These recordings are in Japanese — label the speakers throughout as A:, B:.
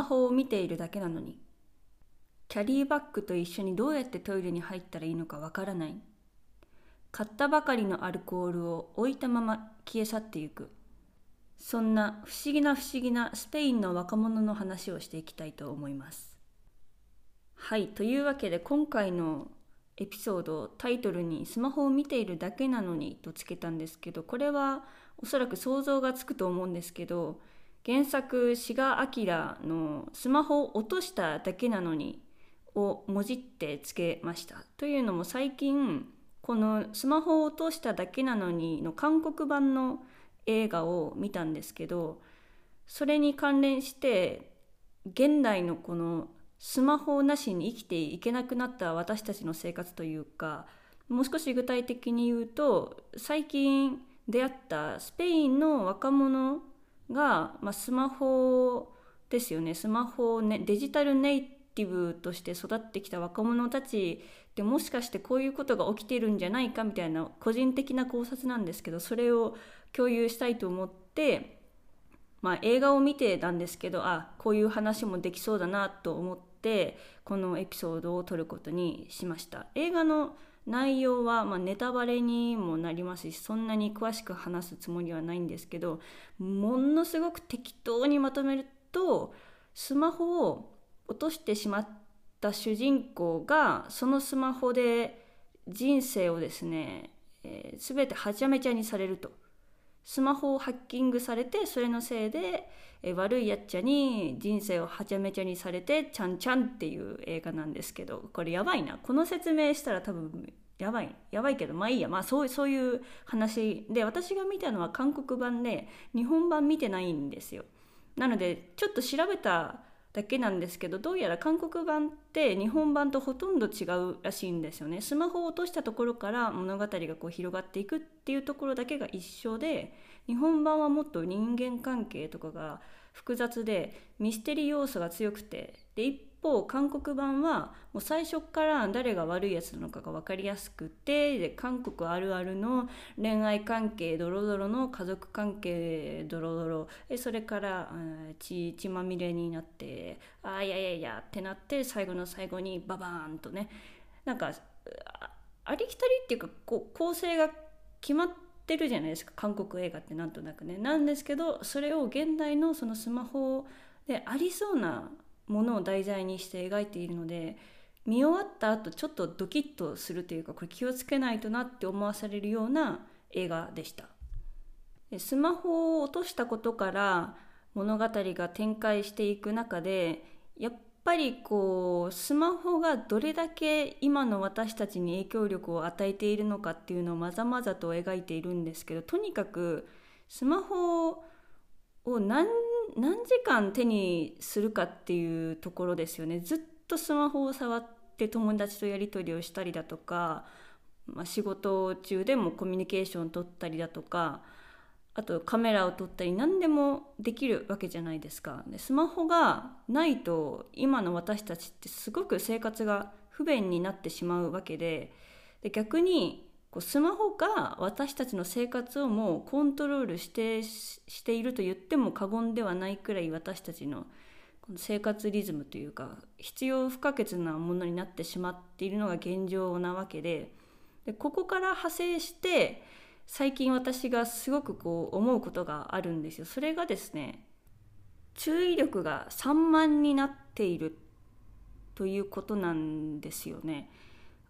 A: マホを見ているだけなのにキャリーバッグと一緒にどうやってトイレに入ったらいいのかわからない。買ったばかりのアルコールを置いたまま消え去ってゆく。そんな不思議な不思議なスペインの若者の話をしていきたいと思います。はいというわけで今回のエピソードタイトルに「スマホを見ているだけなのに」とつけたんですけどこれはおそらく想像がつくと思うんですけど原作志賀明の「スマホを落としただけなのに」をもじってつけました。というのも最近この「スマホを落としただけなのに」の韓国版の映画を見たんですけどそれに関連して現代のこのスマホなしに生きていけなくなった私たちの生活というかもう少し具体的に言うと最近出会ったスペインの若者が、まあ、スマホですよねスマホねデジタルネイティブとして育ってきた若者たちでもしかしてこういうことが起きてるんじゃないかみたいな個人的な考察なんですけどそれを共有したいと思って、まあ、映画を見てたんですけどあこういう話もできそうだなと思ってこのエピソードを撮ることにしました。映画の内容は、まあ、ネタバレにもなりますしそんなに詳しく話すつもりはないんですけどものすごく適当にまとめるとスマホを落としてしまった主人公がそのスマホで人生をですね、えー、全てはちゃめちゃにされると。スマホをハッキングされてそれのせいで、え悪いやっちゃに人生をはちゃめちゃにされてちゃんちゃんっていう映画なんですけどこれやばいな。この説明したら多分やばい。やばいけどまあいいや。まあそうそういう話。で私が見たのは韓国版で日本版見てないんですよ。なのでちょっと調べただけなんですけどどうやら韓国版って日本版とほとんど違うらしいんですよね。スマホを落としたところから物語がこう広がっていくっていうところだけが一緒で日本版はもっと人間関係とかが複雑でミステリー要素が強くてで一方韓国版はもう最初から誰が悪いやつなのかが分かりやすくてで韓国あるあるの恋愛関係ドロドロの家族関係ドロドロ。それから血血まみれになってああいやいやいやってなって最後の最後にババーンとね。なんかありきたりっていうかこう構成が決まってるじゃないですか。韓国映画ってなんとなくね。なんですけどそれを現代のそのスマホでありそうなものを題材にして描いているので見終わった後ちょっとドキッとするというかこれ気をつけないとなって思わされるような映画でした。スマホを落としたことから物語が展開していく中でやっぱりこうスマホがどれだけ今の私たちに影響力を与えているのかっていうのをまざまざと描いているんですけどとにかくスマホを何何時間手にするかっていうところですよね。ずっとスマホを触って友達とやり取りをしたりだとか、まあ、仕事中でもコミュニケーションを取ったりだとかあとカメラを撮ったり何でもできるわけじゃないですか。でスマホがないと今の私たちってすごく生活が不便になってしまうわけでで逆にこうスマホが私たちの生活をもうコントロールしてしていると言っても過言ではないくらい私たちのこの生活リズムというか必要不可欠なものになってしまっているのが現状なわけででここから派生して最近私がすごくこう思うことがあるんですよ。それがですね注意力が散漫になっているということなんですよね。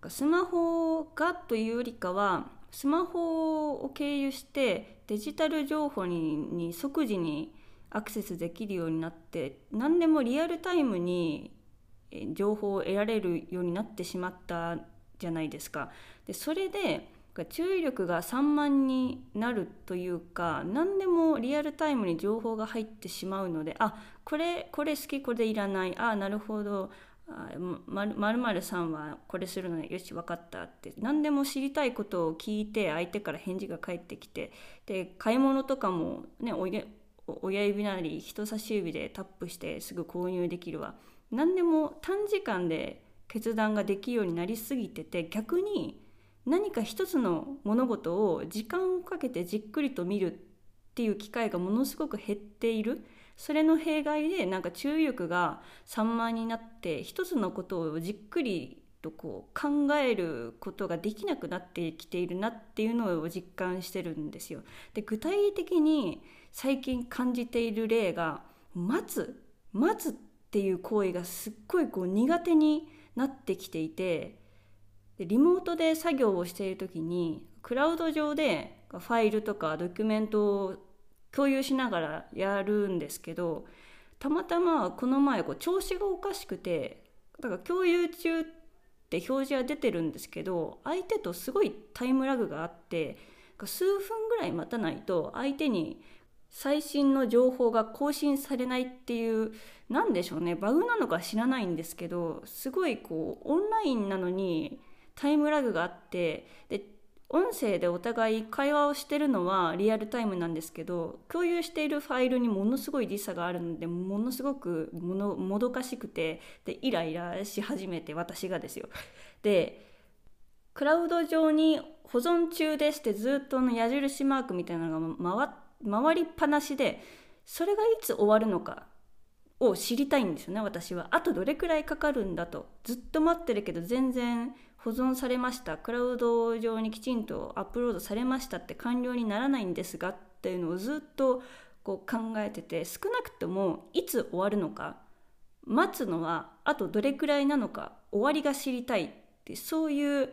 A: スマホがというよりかはスマホを経由してデジタル情報に即時にアクセスできるようになって何でもリアルタイムに情報を得られるようになってしまったじゃないですか。でそれで注意力が散漫になるというか何でもリアルタイムに情報が入ってしまうのであこれこれ好きこれいらないあなるほどまるさんはこれするのよし分かったって。何でも知りたいことを聞いて相手から返事が返ってきて。で買い物とかもね親指なり人差し指でタップしてすぐ購入できるわ。何でも短時間で決断ができるようになりすぎてて逆に何か一つの物事を時間をかけてじっくりと見るっていう機会がものすごく減っている。それの弊害でなんか注意力が散漫になって一つのことをじっくりとこう考えることができなくなってきているなっていうのを実感してるんですよ。で具体的に最近感じている例が待つ待つっていう行為がすっごいこう苦手になってきていてでリモートで作業をしている時にクラウド上でファイルとかドキュメントを共有しながらやるんですけどたまたまこの前こう調子がおかしくてだから共有中って表示は出てるんですけど相手とすごいタイムラグがあって数分ぐらい待たないと相手に最新の情報が更新されないっていう何でしょうねバグなのか知らないんですけどすごいこうオンラインなのにタイムラグがあってで音声でお互い会話をしてるのはリアルタイムなんですけど共有しているファイルにものすごい時差があるのでものすごくものもどかしくてでイライラし始めて私がですよ。でクラウド上に保存中ですってずっとの矢印マークみたいなのが回回りっぱなしでそれがいつ終わるのかを知りたいんですよね私は。あとどれくらいかかるんだとずっと待ってるけど全然保存されました。クラウド上にきちんとアップロードされましたって完了にならないんですがっていうのをずっとこう考えてて少なくともいつ終わるのか待つのはあとどれくらいなのか終わりが知りたいってそういう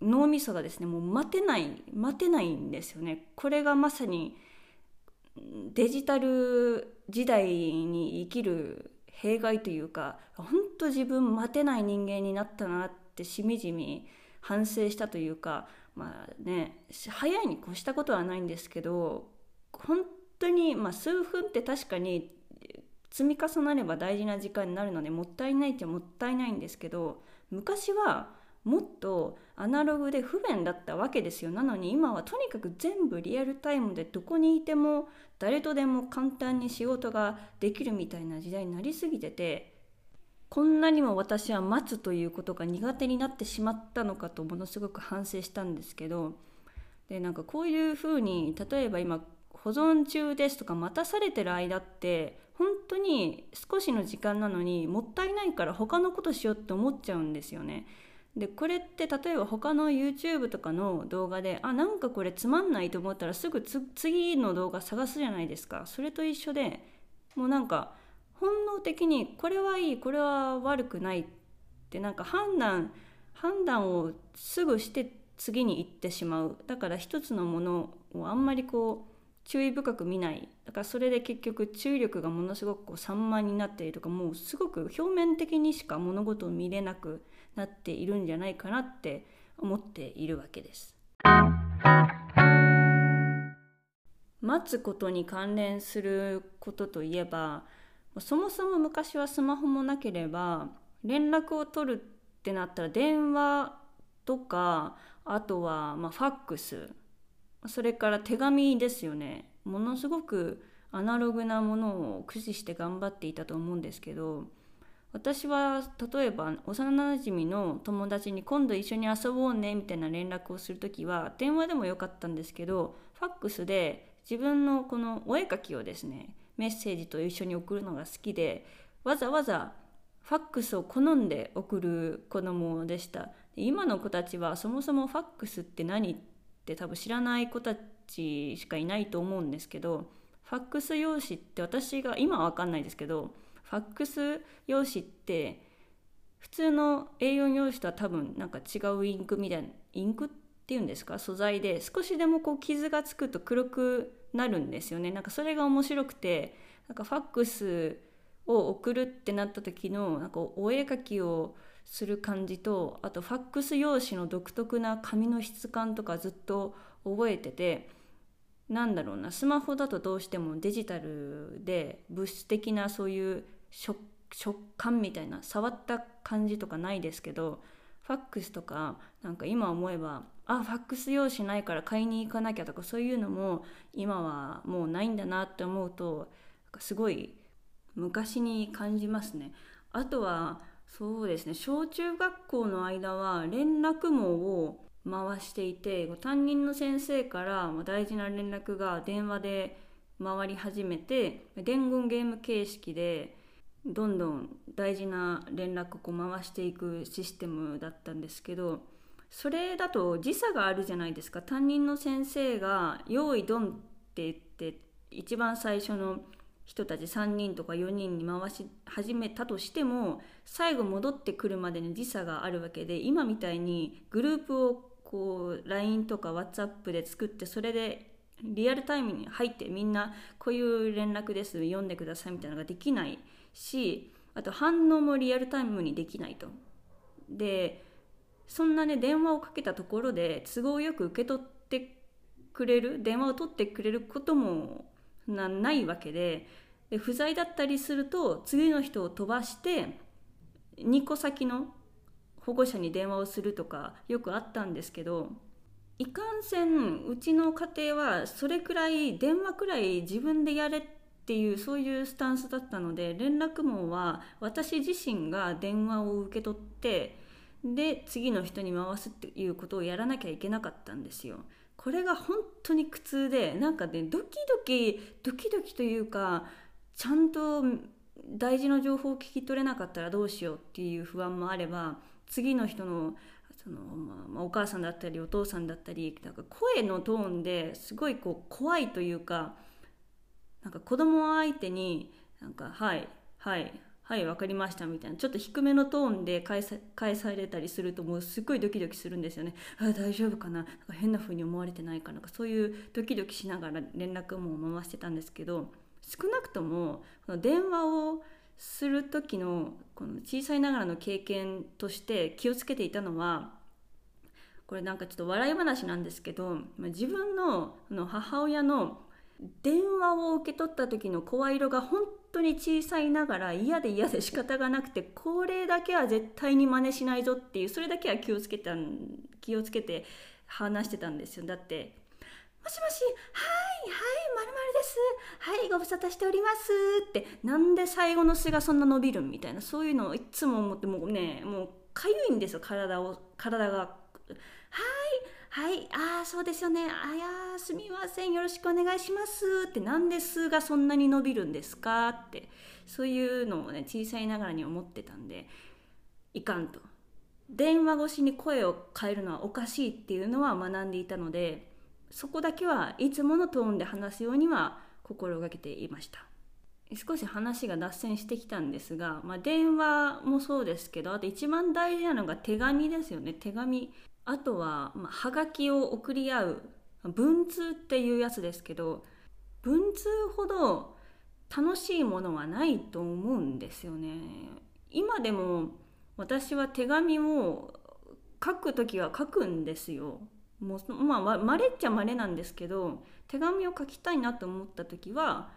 A: 脳みそがですねもう待てない待てないんですよね。これがまさにデジタル時代に生きる弊害というか本当自分待てない人間になったなってってしみじみ反省したというかまあね早いに越したことはないんですけど本当に、まあ、数分って確かに積み重なれば大事な時間になるのでもったいないっちゃもったいないんですけど昔はもっとアナログで不便だったわけですよ。なのに今はとにかく全部リアルタイムでどこにいても誰とでも簡単に仕事ができるみたいな時代になりすぎててこんなにも私は待つということが苦手になってしまったのかとものすごく反省したんですけどでなんかこういうふうに例えば今保存中ですとか待たされてる間って本当に少しの時間なのにもったいないから他のことしようって思っちゃうんですよね。でこれって例えば他の YouTube とかの動画であなんかこれつまんないと思ったらすぐ次の動画探すじゃないですかそれと一緒でもうなんか本能的にこれはいいこれは悪くないってなんか判断判断をすぐして次に行ってしまうだから一つのものをあんまりこう注意深く見ないだからそれで結局注意力がものすごくこう散漫になっているとかもうすごく表面的にしか物事を見れなくなっているんじゃないかなって思っているわけです。待つことに関連することといえばそもそも昔はスマホもなければ連絡を取るってなったら電話とかあとはまファックス。それから手紙ですよね。ものすごくアナログなものを駆使して頑張っていたと思うんですけど私は例えば幼なじみの友達に今度一緒に遊ぼうねみたいな連絡をする時は電話でもよかったんですけどファックスで自分のこのお絵かきをですねメッセージと一緒に送るのが好きでわざわざファックスを好んで送る子供でした。今の子たちはそもそもファックスって何って多分知らない子たちしかいないと思うんですけどファックス用紙って私が今は分かんないですけどファックス用紙って普通の A4 用紙とは多分なんか違うインクみたいなインクっていうんですか？素材で少しでもこう傷がつくと黒くなるんですよね。なんかそれが面白くてなんかファックスを送るってなった時のなんかお絵描きをする感じとあとファックス用紙の独特な紙の質感とかずっと覚えててなんだろうなスマホだとどうしてもデジタルで物質的なそういう食感みたいな触った感じとかないですけどファックスとかなんか今思えばあファックス用紙ないから買いに行かなきゃとかそういうのも今はもうないんだなって思うとすごい昔に感じますね。あとはそうですね小中学校の間は連絡網を回していて担任の先生から大事な連絡が電話で回り始めて伝言ゲーム形式でどんどん大事な連絡を回していくシステムだったんですけどそれだと時差があるじゃないですか担任の先生が「用意ドン」って言って一番最初の人たち3人とか4人に回し始めたとしても最後戻ってくるまでに時差があるわけで今みたいにグループをこう LINE とか WhatsApp で作ってそれでリアルタイムに入ってみんなこういう連絡です読んでくださいみたいなのができないしあと反応もリアルタイムにできないと。でそんなね電話をかけたところで都合よく受け取ってくれる電話を取ってくれることもないわけでで不在だったりすると次の人を飛ばして2個先の保護者に電話をするとかよくあったんですけどいかんせんうちの家庭はそれくらい電話くらい自分でやれっていうそういうスタンスだったので連絡網は私自身が電話を受け取ってで次の人に回すっていうことをやらなきゃいけなかったんですよ。これが本当に苦痛でなんかねドキドキドキドキというかちゃんと大事な情報を聞き取れなかったらどうしようっていう不安もあれば次の人のその、まあ、お母さんだったりお父さんだったりなんか声のトーンですごいこう怖いというかなんか子供相手になんか「はいはいはい分かりました」みたいな。ちょっと低めのトーンで返さ返されたりするともうすっごいドキドキするんですよね。あ大丈夫かな？なんか変な風に思われてないかな？んかそういうドキドキしながら連絡も回してたんですけど少なくともこの電話をする時のこの小さいながらの経験として気をつけていたのはこれなんかちょっと笑い話なんですけど自分のの母親の電話を受け取った時の声色が本当に小さいながら嫌で嫌で仕方がなくてこれだけは絶対に真似しないぞっていうそれだけは気をつけた気をつけて話してたんですよだってもしもし、はい、はい、まるまるです。はい、ご無沙汰しております。って、なんで最後の詩がそんな伸びるみたいな、そういうのをいつも思って、もうね、もうかゆいんですよ、体を、体が。はい、はい、ああ、そうですよね。あやすみません。よろしくお願いします。って、なんで詩がそんなに伸びるんですか？って、そういうのをね、小さいながらに思ってたんで、いかんと。電話越しに声を変えるのはおかしいっていうのは学んでいたので、そこだけはいつものトーンで話すようには心がけていました少し話が脱線してきたんですが、まあ、電話もそうですけどあと一番大事なのが手紙ですよね。手紙。あとは、まあ、はがきを送り合う。文通っていうやつですけど文通ほど楽しいものはないと思うんですよね。今でも私は手紙を書く時は書くんですよ。もうまあまれっちゃまれなんですけど手紙を書きたいなと思った時は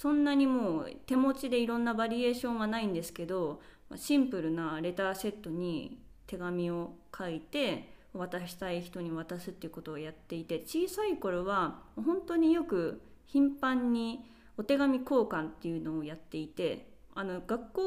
A: そんなにもう手持ちでいろんなバリエーションはないんですけどシンプルなレターセットに手紙を書いて渡したい人に渡すっていうことをやっていて小さい頃は本当によく頻繁にお手紙交換っていうのをやっていてあの学校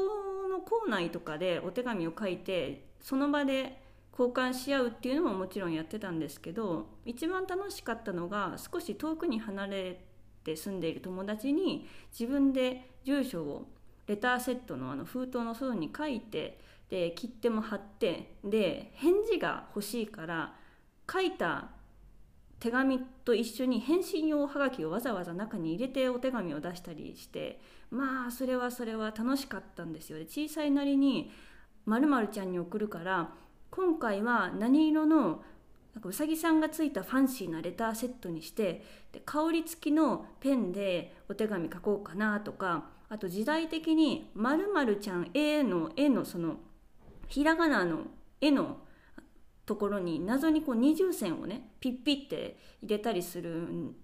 A: の校内とかでお手紙を書いてその場で交換し合うっていうのももちろんやってたんですけど一番楽しかったのが少し遠くに離れて住んでいる友達に自分で住所をレターセットのあの封筒の外に書いてで切手も貼ってで返事が欲しいから書いた手紙と一緒に返信用はがきをわざわざ中に入れてお手紙を出したりしてまあそれはそれは楽しかったんですよ。ね小さいなりにまるちゃんに送るから今回は何色のなんかうさぎさんがついたファンシーなレターセットにしてで香り付きのペンでお手紙書こうかなとかあと時代的に「まるちゃん A の絵のそのひらがなの絵のところに謎にこう二重線をねピッピッて入れたりする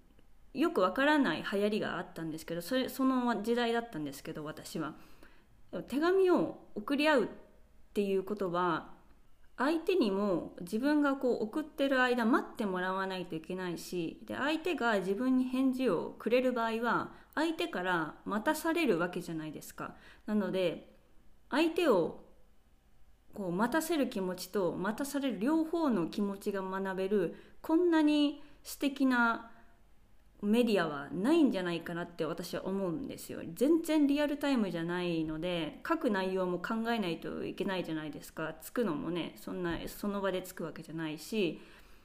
A: よくわからない流行りがあったんですけどそれその時代だったんですけど私は。手紙を送り合うっていうことは相手にも自分がこう送ってる間待ってもらわないといけないしで相手が自分に返事をくれる場合は相手から待たされるわけじゃないですか。なので相手をこう待たせる気持ちと待たされる両方の気持ちが学べるこんなに素敵なメディアはないんじゃないかなって私は思うんですよ。全然リアルタイムじゃないので書く内容も考えないといけないじゃないですか。つくのもねそんなその場でつくわけじゃないし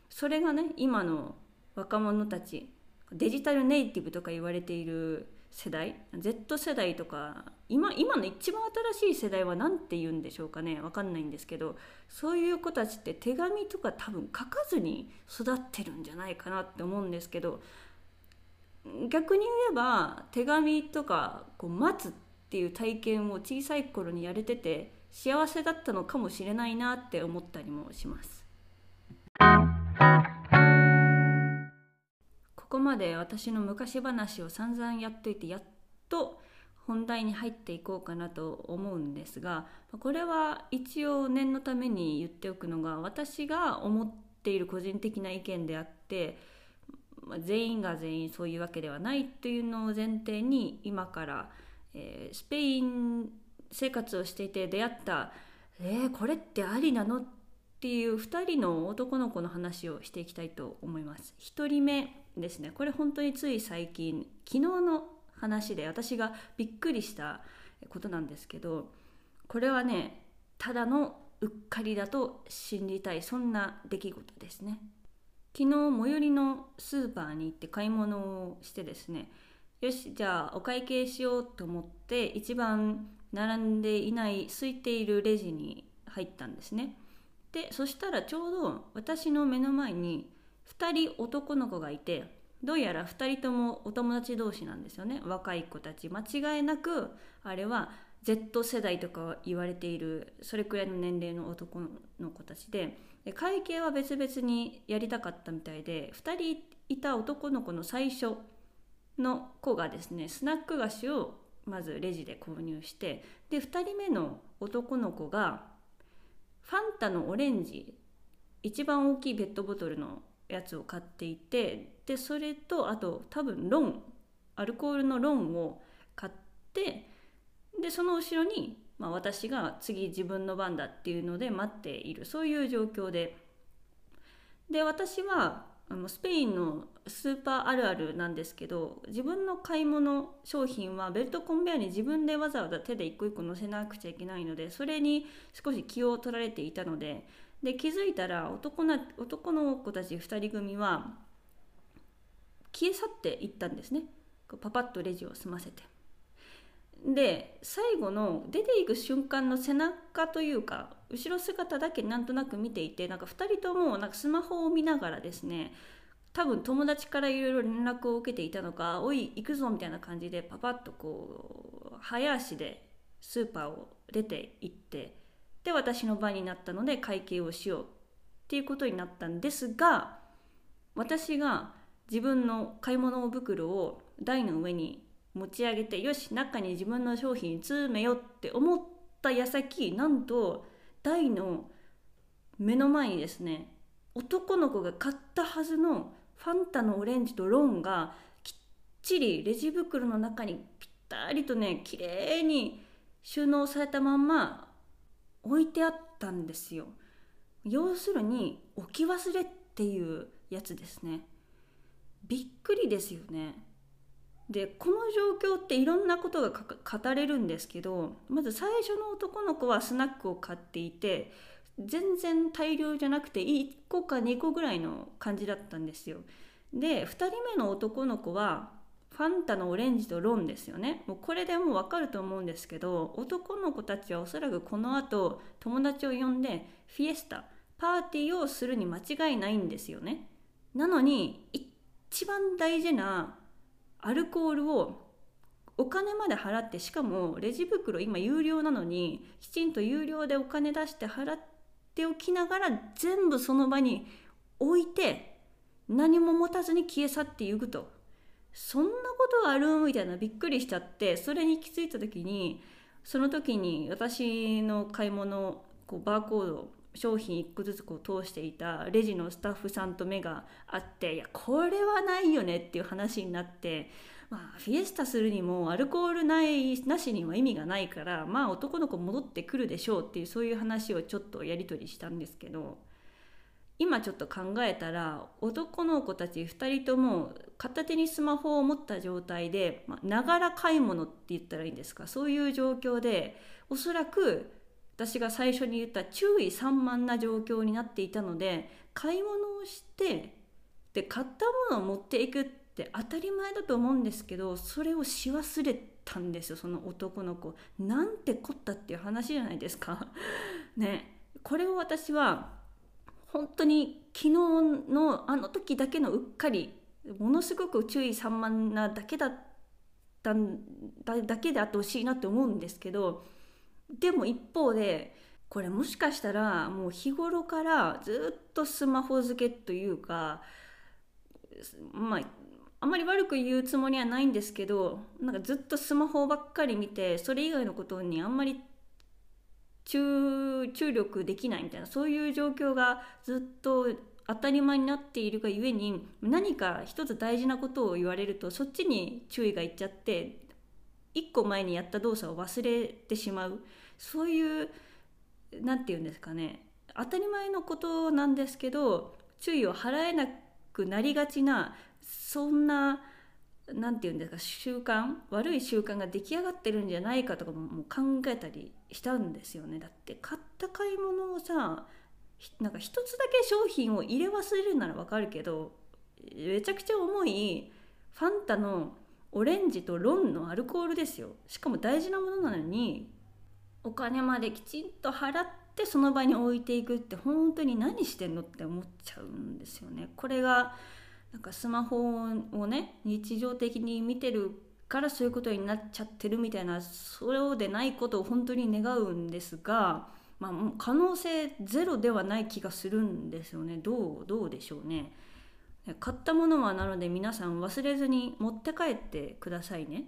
A: それがね今の若者たちデジタルネイティブとか言われている世代 Z 世代とか今今の一番新しい世代は何て言うんでしょうかね。分かんないんですけどそういう子たちって手紙とか多分書かずに育ってるんじゃないかなって思うんですけど逆に言えば手紙とかこう待つっていう体験を小さい頃にやれてて幸せだったのかもしれないなって思ったりもします。ここまで私の昔話を散々やっといてやっと本題に入っていこうかなと思うんですがこれは一応念のために言っておくのが私が思っている個人的な意見であってまあ、全員が全員そういうわけではないというのを前提に今から、えー、スペイン生活をしていて出会ったえー、これってありなのっていう2人の男の子の話をしていきたいと思います。1人目ですねこれ本当につい最近昨日の話で私がびっくりしたことなんですけどこれはねただのうっかりだと信じたいそんな出来事ですね。昨日最寄りのスーパーに行って買い物をしてですねよしじゃあお会計しようと思って一番並んでいない空いているレジに入ったんですね。でそしたらちょうど私の目の前に2人男の子がいてどうやら2人ともお友達同士なんですよね。若い子たち。間違いなくあれは Z 世代とか言われているそれくらいの年齢の男の子たちでで会計は別々にやりたかったみたいで2人いた男の子の最初の子がですねスナック菓子をまずレジで購入してで2人目の男の子がファンタのオレンジ一番大きいペットボトルのやつを買っていてでそれとあと多分ロンアルコールのロンを買ってでその後ろにまあ、私が次自分の番だっていうので待っている。そういう状況で。で私はあのスペインのスーパーあるあるなんですけど自分の買い物商品はベルトコンベヤに自分でわざわざ手で一個一個乗せなくちゃいけないのでそれに少し気を取られていたのでで気づいたら男な男の子たち2人組は消え去っていったんですね。パパッとレジを済ませて。で最後の出ていく瞬間の背中というか後ろ姿だけなんとなく見ていてなんか2人ともなんかスマホを見ながらですね多分友達からいろいろ連絡を受けていたのか「おい行くぞ」みたいな感じでパパッとこう早足でスーパーを出て行ってで私の番になったので会計をしようっていうことになったんですが私が自分の買い物袋を台の上に持ち上げてよし中に自分の商品詰めよって思った矢先なんと台の目の前にですね男の子が買ったはずのファンタのオレンジとローンがきっちりレジ袋の中にぴったりとね綺麗に収納されたまんま置いてあったんですよ。要するに置き忘れっていうやつですね。びっくりですよね。でこの状況っていろんなことが語れるんですけどまず最初の男の子はスナックを買っていて全然大量じゃなくて1個か2個ぐらいの感じだったんですよ。で2人目の男の子はファンタのオレンジとロンですよねもうこれでもう分かると思うんですけど男の子たちはおそらくこのあと友達を呼んでフィエスタパーティーをするに間違いないんですよねなのに一番大事なアルコールをお金まで払ってしかもレジ袋今有料なのにきちんと有料でお金出して払っておきながら全部その場に置いて何も持たずに消え去っていくと。そんなことあるみたいなびっくりしちゃってそれに気づいた時にその時に私の買い物こうバーコード商品1個ずつこう通していたレジのスタッフさんと目があっていやこれはないよねっていう話になってまあ、フィエスタするにもアルコールないなしには意味がないからまあ男の子戻ってくるでしょうっていうそういう話をちょっとやり取りしたんですけど今ちょっと考えたら男の子たち2人とも片手にスマホを持った状態でながら買い物って言ったらいいんですか？そういう状況でおそらく私が最初に言った注意散漫な状況になっていたので買い物をしてで買ったものを持っていくって当たり前だと思うんですけどそれをし忘れたんですよその男の子。なんてこったっていう話じゃないですか。ねこれを私は本当に昨日のあの時だけのうっかりものすごく注意散漫なだけだっただけであってほしいなって思うんですけどでも一方でこれもしかしたらもう日頃からずっとスマホ漬けというかまああまり悪く言うつもりはないんですけどなんかずっとスマホばっかり見てそれ以外のことにあんまり注注力できないみたいなそういう状況がずっと当たり前になっているがゆえに何か一つ大事なことを言われるとそっちに注意がいっちゃって一個前にやった動作を忘れてしまう。そういう何て言うんですかね。当たり前のことなんですけど注意を払えなくなりがちなそんな何て言うんですか習慣悪い習慣が出来上がってるんじゃないかとかも考えたりしたんですよね。だって買った買い物をさなんか一つだけ商品を入れ忘れるならわかるけどめちゃくちゃ重いファンタのオレンジとロンのアルコールですよ。しかも大事なものなのにお金まできちんと払ってその場に置いていくって本当に何してんのって思っちゃうんですよね。これがなんかスマホをね日常的に見てるからそういうことになっちゃってるみたいなそうでないことを本当に願うんですが、まあ、可能性ゼロではない気がするんですよね。どうどうでしょうね。買ったものはなので皆さん忘れずに持って帰ってくださいね。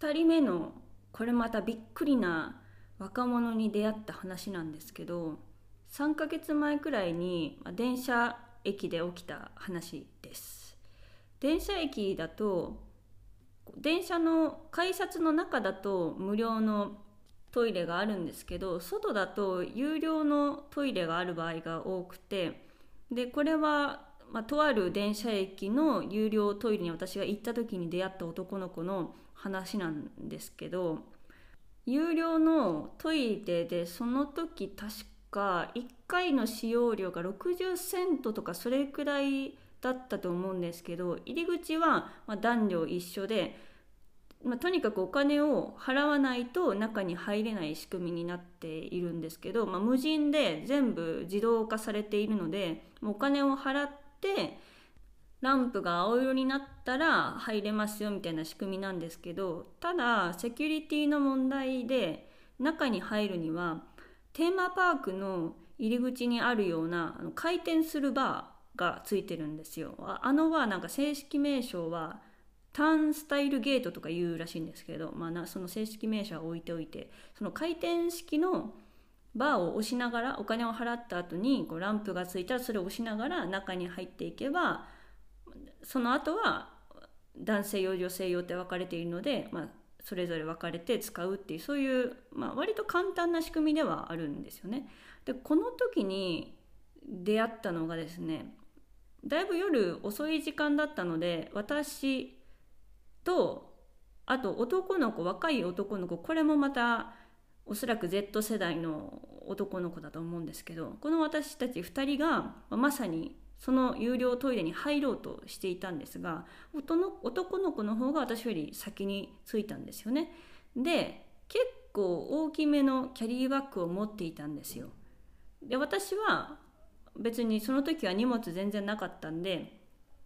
A: 2人目のこれまたびっくりな若者に出会った話なんですけど3ヶ月前くらいに電車駅で起きた話です。電車駅だと電車の改札の中だと無料のトイレがあるんですけど外だと有料のトイレがある場合が多くてでこれは、まあ、とある電車駅の有料トイレに私が行った時に出会った男の子の話なんですけど有料のトイレでその時確か1回の使用料が60セントとかそれくらいだったと思うんですけど入り口はま男女一緒で、まあ、とにかくお金を払わないと中に入れない仕組みになっているんですけど、まあ、無人で全部自動化されているのでお金を払ってランプが青色になったら入れますよみたいな仕組みなんですけどただセキュリティの問題で中に入るにはテーマパークの入り口にあるようなあの回転するバーがついてるんですよ。あのバーなんか正式名称はターンスタイルゲートとか言うらしいんですけど、まあ、その正式名称は置いておいてその回転式のバーを押しながらお金を払った後にこうランプがついたらそれを押しながら中に入っていけばその後は男性用女性用って分かれているので、まあ、それぞれ分かれて使うっていうそういう、まあ、割と簡単な仕組みではあるんですよね。でこの時に出会ったのがですねだいぶ夜遅い時間だったので私とあと男の子若い男の子これもまたおそらく Z 世代の男の子だと思うんですけどこの私たち2人がまさにその有料トイレに入ろうとしていたんですが男の子の方が私より先に着いたんですよね。で結構大きめのキャリーバッグを持っていたんですよ。で私は別にその時は荷物全然なかったんで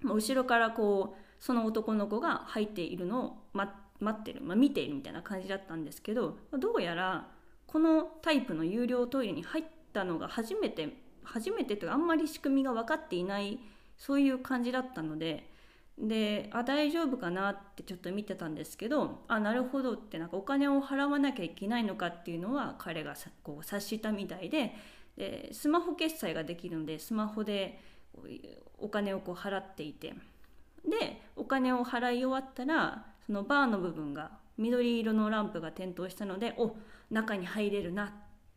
A: 後ろからこうその男の子が入っているのを待ってる、まあ、見ているみたいな感じだったんですけどどうやらこのタイプの有料トイレに入ったのが初めて初めてとかあんまり仕組みが分かっていないそういう感じだったのでであ大丈夫かなってちょっと見てたんですけどあなるほどってなんかお金を払わなきゃいけないのかっていうのは彼がこう察したみたいででスマホ決済ができるのでスマホでお金をこう払っていてでお金を払い終わったらそのバーの部分が緑色のランプが点灯したのでお中に入れるな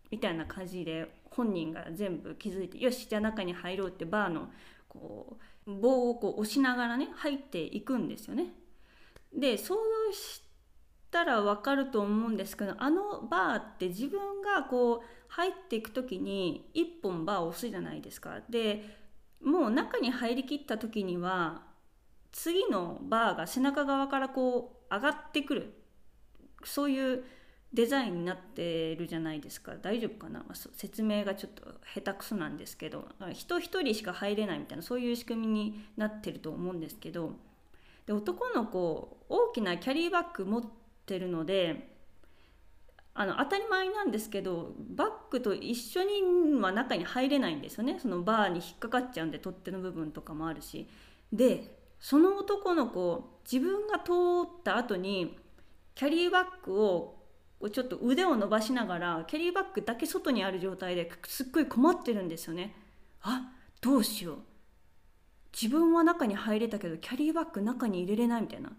A: みたいな感じで本人が全部気づいてよしじゃあ中に入ろうってバーのこう棒をこう押しながらね入っていくんですよね。でそうしたら分かると思うんですけどあのバーって自分がこう入っていく時に1本バーを押すじゃないですか。でもう中に入りきった時には次のバーが背中側からこう上がってくるそういうデザインになってるじゃないですか。大丈夫かな、説明がちょっと下手くそなんですけど人一人しか入れないみたいなそういう仕組みになってると思うんですけどで男の子大きなキャリーバッグ持ってるのであの当たり前なんですけどバッグと一緒には中に入れないんですよね。そのバーに引っかかっちゃうんで取っ手の部分とかもあるし。でその男の子自分が通った後にキャリーバッグをこうちょっと腕を伸ばしながらキャリーバッグだけ外にある状態ですっごい困ってるんですよね。あどうしよう。自分は中に入れたけどキャリーバッグ中に入れれないみたいな。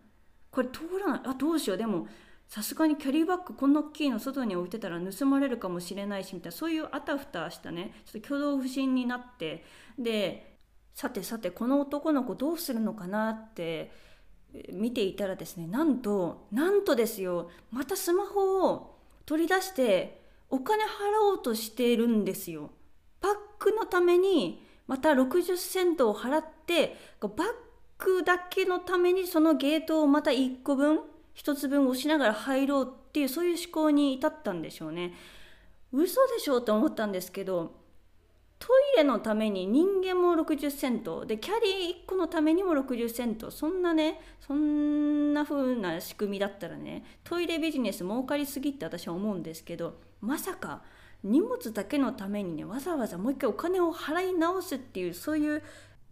A: これ通らない。あどうしよう。でもさすがにキャリーバッグこんな大きいの外に置いてたら盗まれるかもしれないしみたいな。そういうあたふたしたね。ちょっと挙動不審になって。でさてさてこの男の子どうするのかなって見ていたらですねなんとなんとですよまたスマホを取り出してお金払おうとしているんですよ。バッグのためにまた60セントを払ってバッグだけのためにそのゲートをまた1個分1つ分押しながら入ろうっていうそういう思考に至ったんでしょうね。嘘でしょうと思ったんですけどトイレのために人間も60セントでキャリー1個のためにも60セントそんなねそんな風な仕組みだったらねトイレビジネス儲かりすぎって私は思うんですけどまさか荷物だけのためにねわざわざもう一回お金を払い直すっていうそういう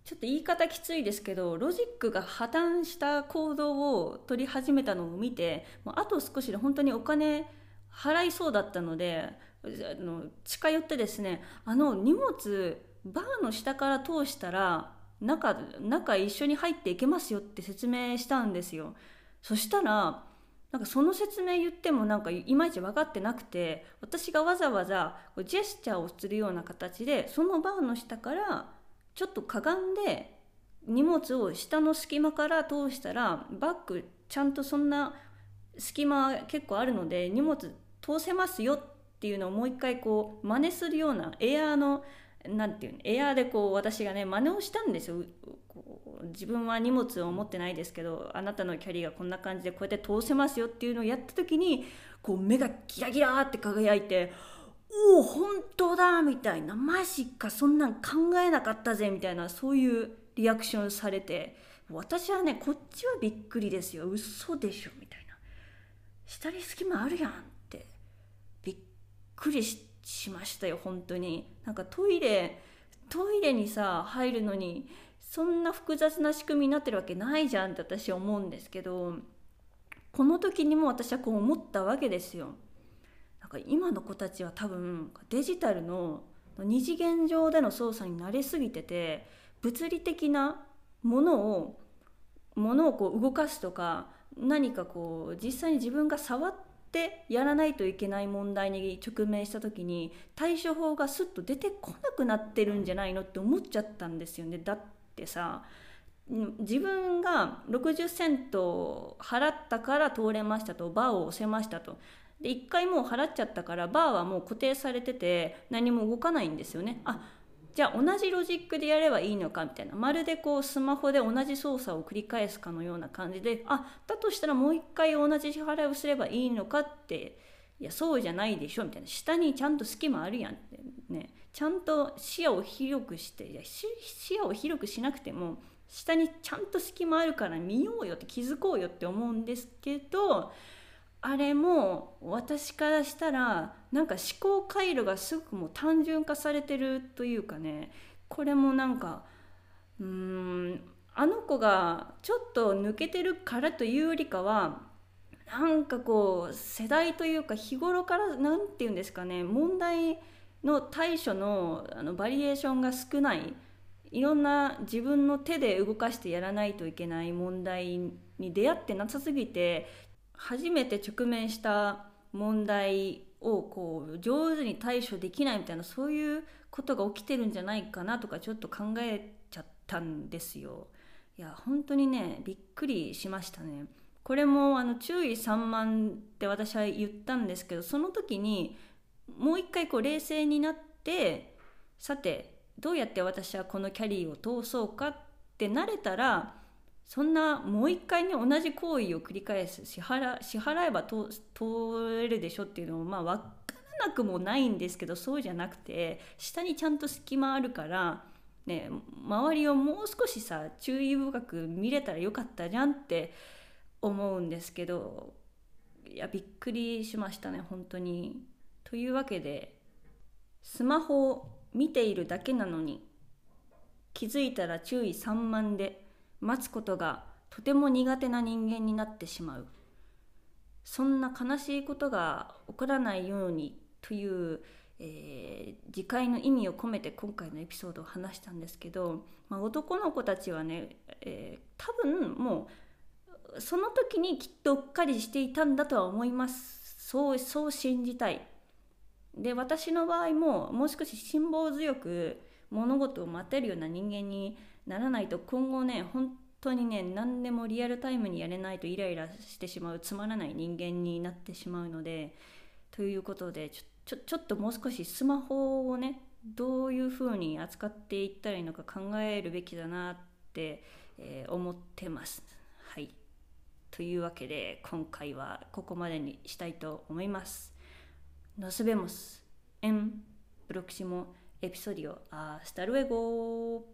A: ちょっと言い方きついですけどロジックが破綻した行動を取り始めたのを見てあと少しで本当にお金払いそうだったのであの近寄ってですねあの荷物バーの下から通したら中中一緒に入っていけますよって説明したんですよ。そしたらなんかその説明言ってもなんかいまいち分かってなくて私がわざわざジェスチャーをするような形でそのバーの下からちょっとかがんで荷物を下の隙間から通したらバッグちゃんとそんな隙間結構あるので荷物通せますよってていうのをもう一回こう真似するようなエアーの何て言うのエアーでこう私がね真似をしたんですよ。自分は荷物を持ってないですけどあなたのキャリーがこんな感じでこうやって通せますよっていうのをやった時にこう目がギラギラって輝いておお本当だみたいなマジかそんなん考えなかったぜみたいなそういうリアクションされて私はねこっちはびっくりですよ。嘘でしょみたいな下に隙間あるやんくりしましたよ本当になんかトイレトイレにさ入るのにそんな複雑な仕組みになってるわけないじゃんって私は思うんですけどこの時にも私はこう思ったわけですよ。なんか今の子たちは多分デジタルの二次元上での操作に慣れすぎてて物理的なものをものをこう動かすとか何かこう実際に自分が触っってやらないといけない問題に直面した時に対処法がスッと出てこなくなってるんじゃないのって思っちゃったんですよね。だってさ自分が60セント払ったから通れましたとバーを押せましたと。で1回もう払っちゃったからバーはもう固定されてて何も動かないんですよね。あじゃあ同じロジックでやればいいのかみたいな。まるでこうスマホで同じ操作を繰り返すかのような感じであだとしたらもう一回同じ支払いをすればいいのかっていやそうじゃないでしょみたいな。下にちゃんと隙間あるやんってね。ちゃんと視野を広くしていや視野を広くしなくても下にちゃんと隙間あるから見ようよって気づこうよって思うんですけどあれも私からしたらなんか思考回路がすごくもう単純化されてるというかねこれもなんかうんあの子がちょっと抜けてるからというよりかはなんかこう世代というか日頃から何て言うんですかね問題の対処のあのバリエーションが少ないいろんな自分の手で動かしてやらないといけない問題に出会ってなさすぎて初めて直面した問題をこう上手に対処できないみたいなそういうことが起きてるんじゃないかなとかちょっと考えちゃったんですよ。いや本当にねびっくりしましたね。これもあの注意散漫って私は言ったんですけどその時にもう一回こう冷静になってさてどうやって私はこのキャリーを通そうかってなれたらそんなもう一回ね同じ行為を繰り返す支払支払えば通れるでしょっていうのもまあ分からなくもないんですけどそうじゃなくて下にちゃんと隙間あるからね周りをもう少しさ注意深く見れたらよかったじゃんって思うんですけどいやびっくりしましたね本当に。というわけでスマホを見ているだけなのに気づいたら注意散漫で待つことがとても苦手な人間になってしまう。そんな悲しいことが起こらないようにという、えー、自戒の意味を込めて今回のエピソードを話したんですけど、まあ、男の子たちはね、えー、多分もうその時にきっとうっかりしていたんだとは思います。そうそう信じたい。で私の場合ももう少し辛抱強く物事を待てるような人間にならないと今後ね本当にね何でもリアルタイムにやれないとイライラしてしまうつまらない人間になってしまうのでということでちょちょちょっともう少しスマホをねどういうふうに扱っていったらいいのか考えるべきだなって、えー、思ってます。はいというわけで今回はここまでにしたいと思います。Nos vemos en próximo episodio. Hasta luego.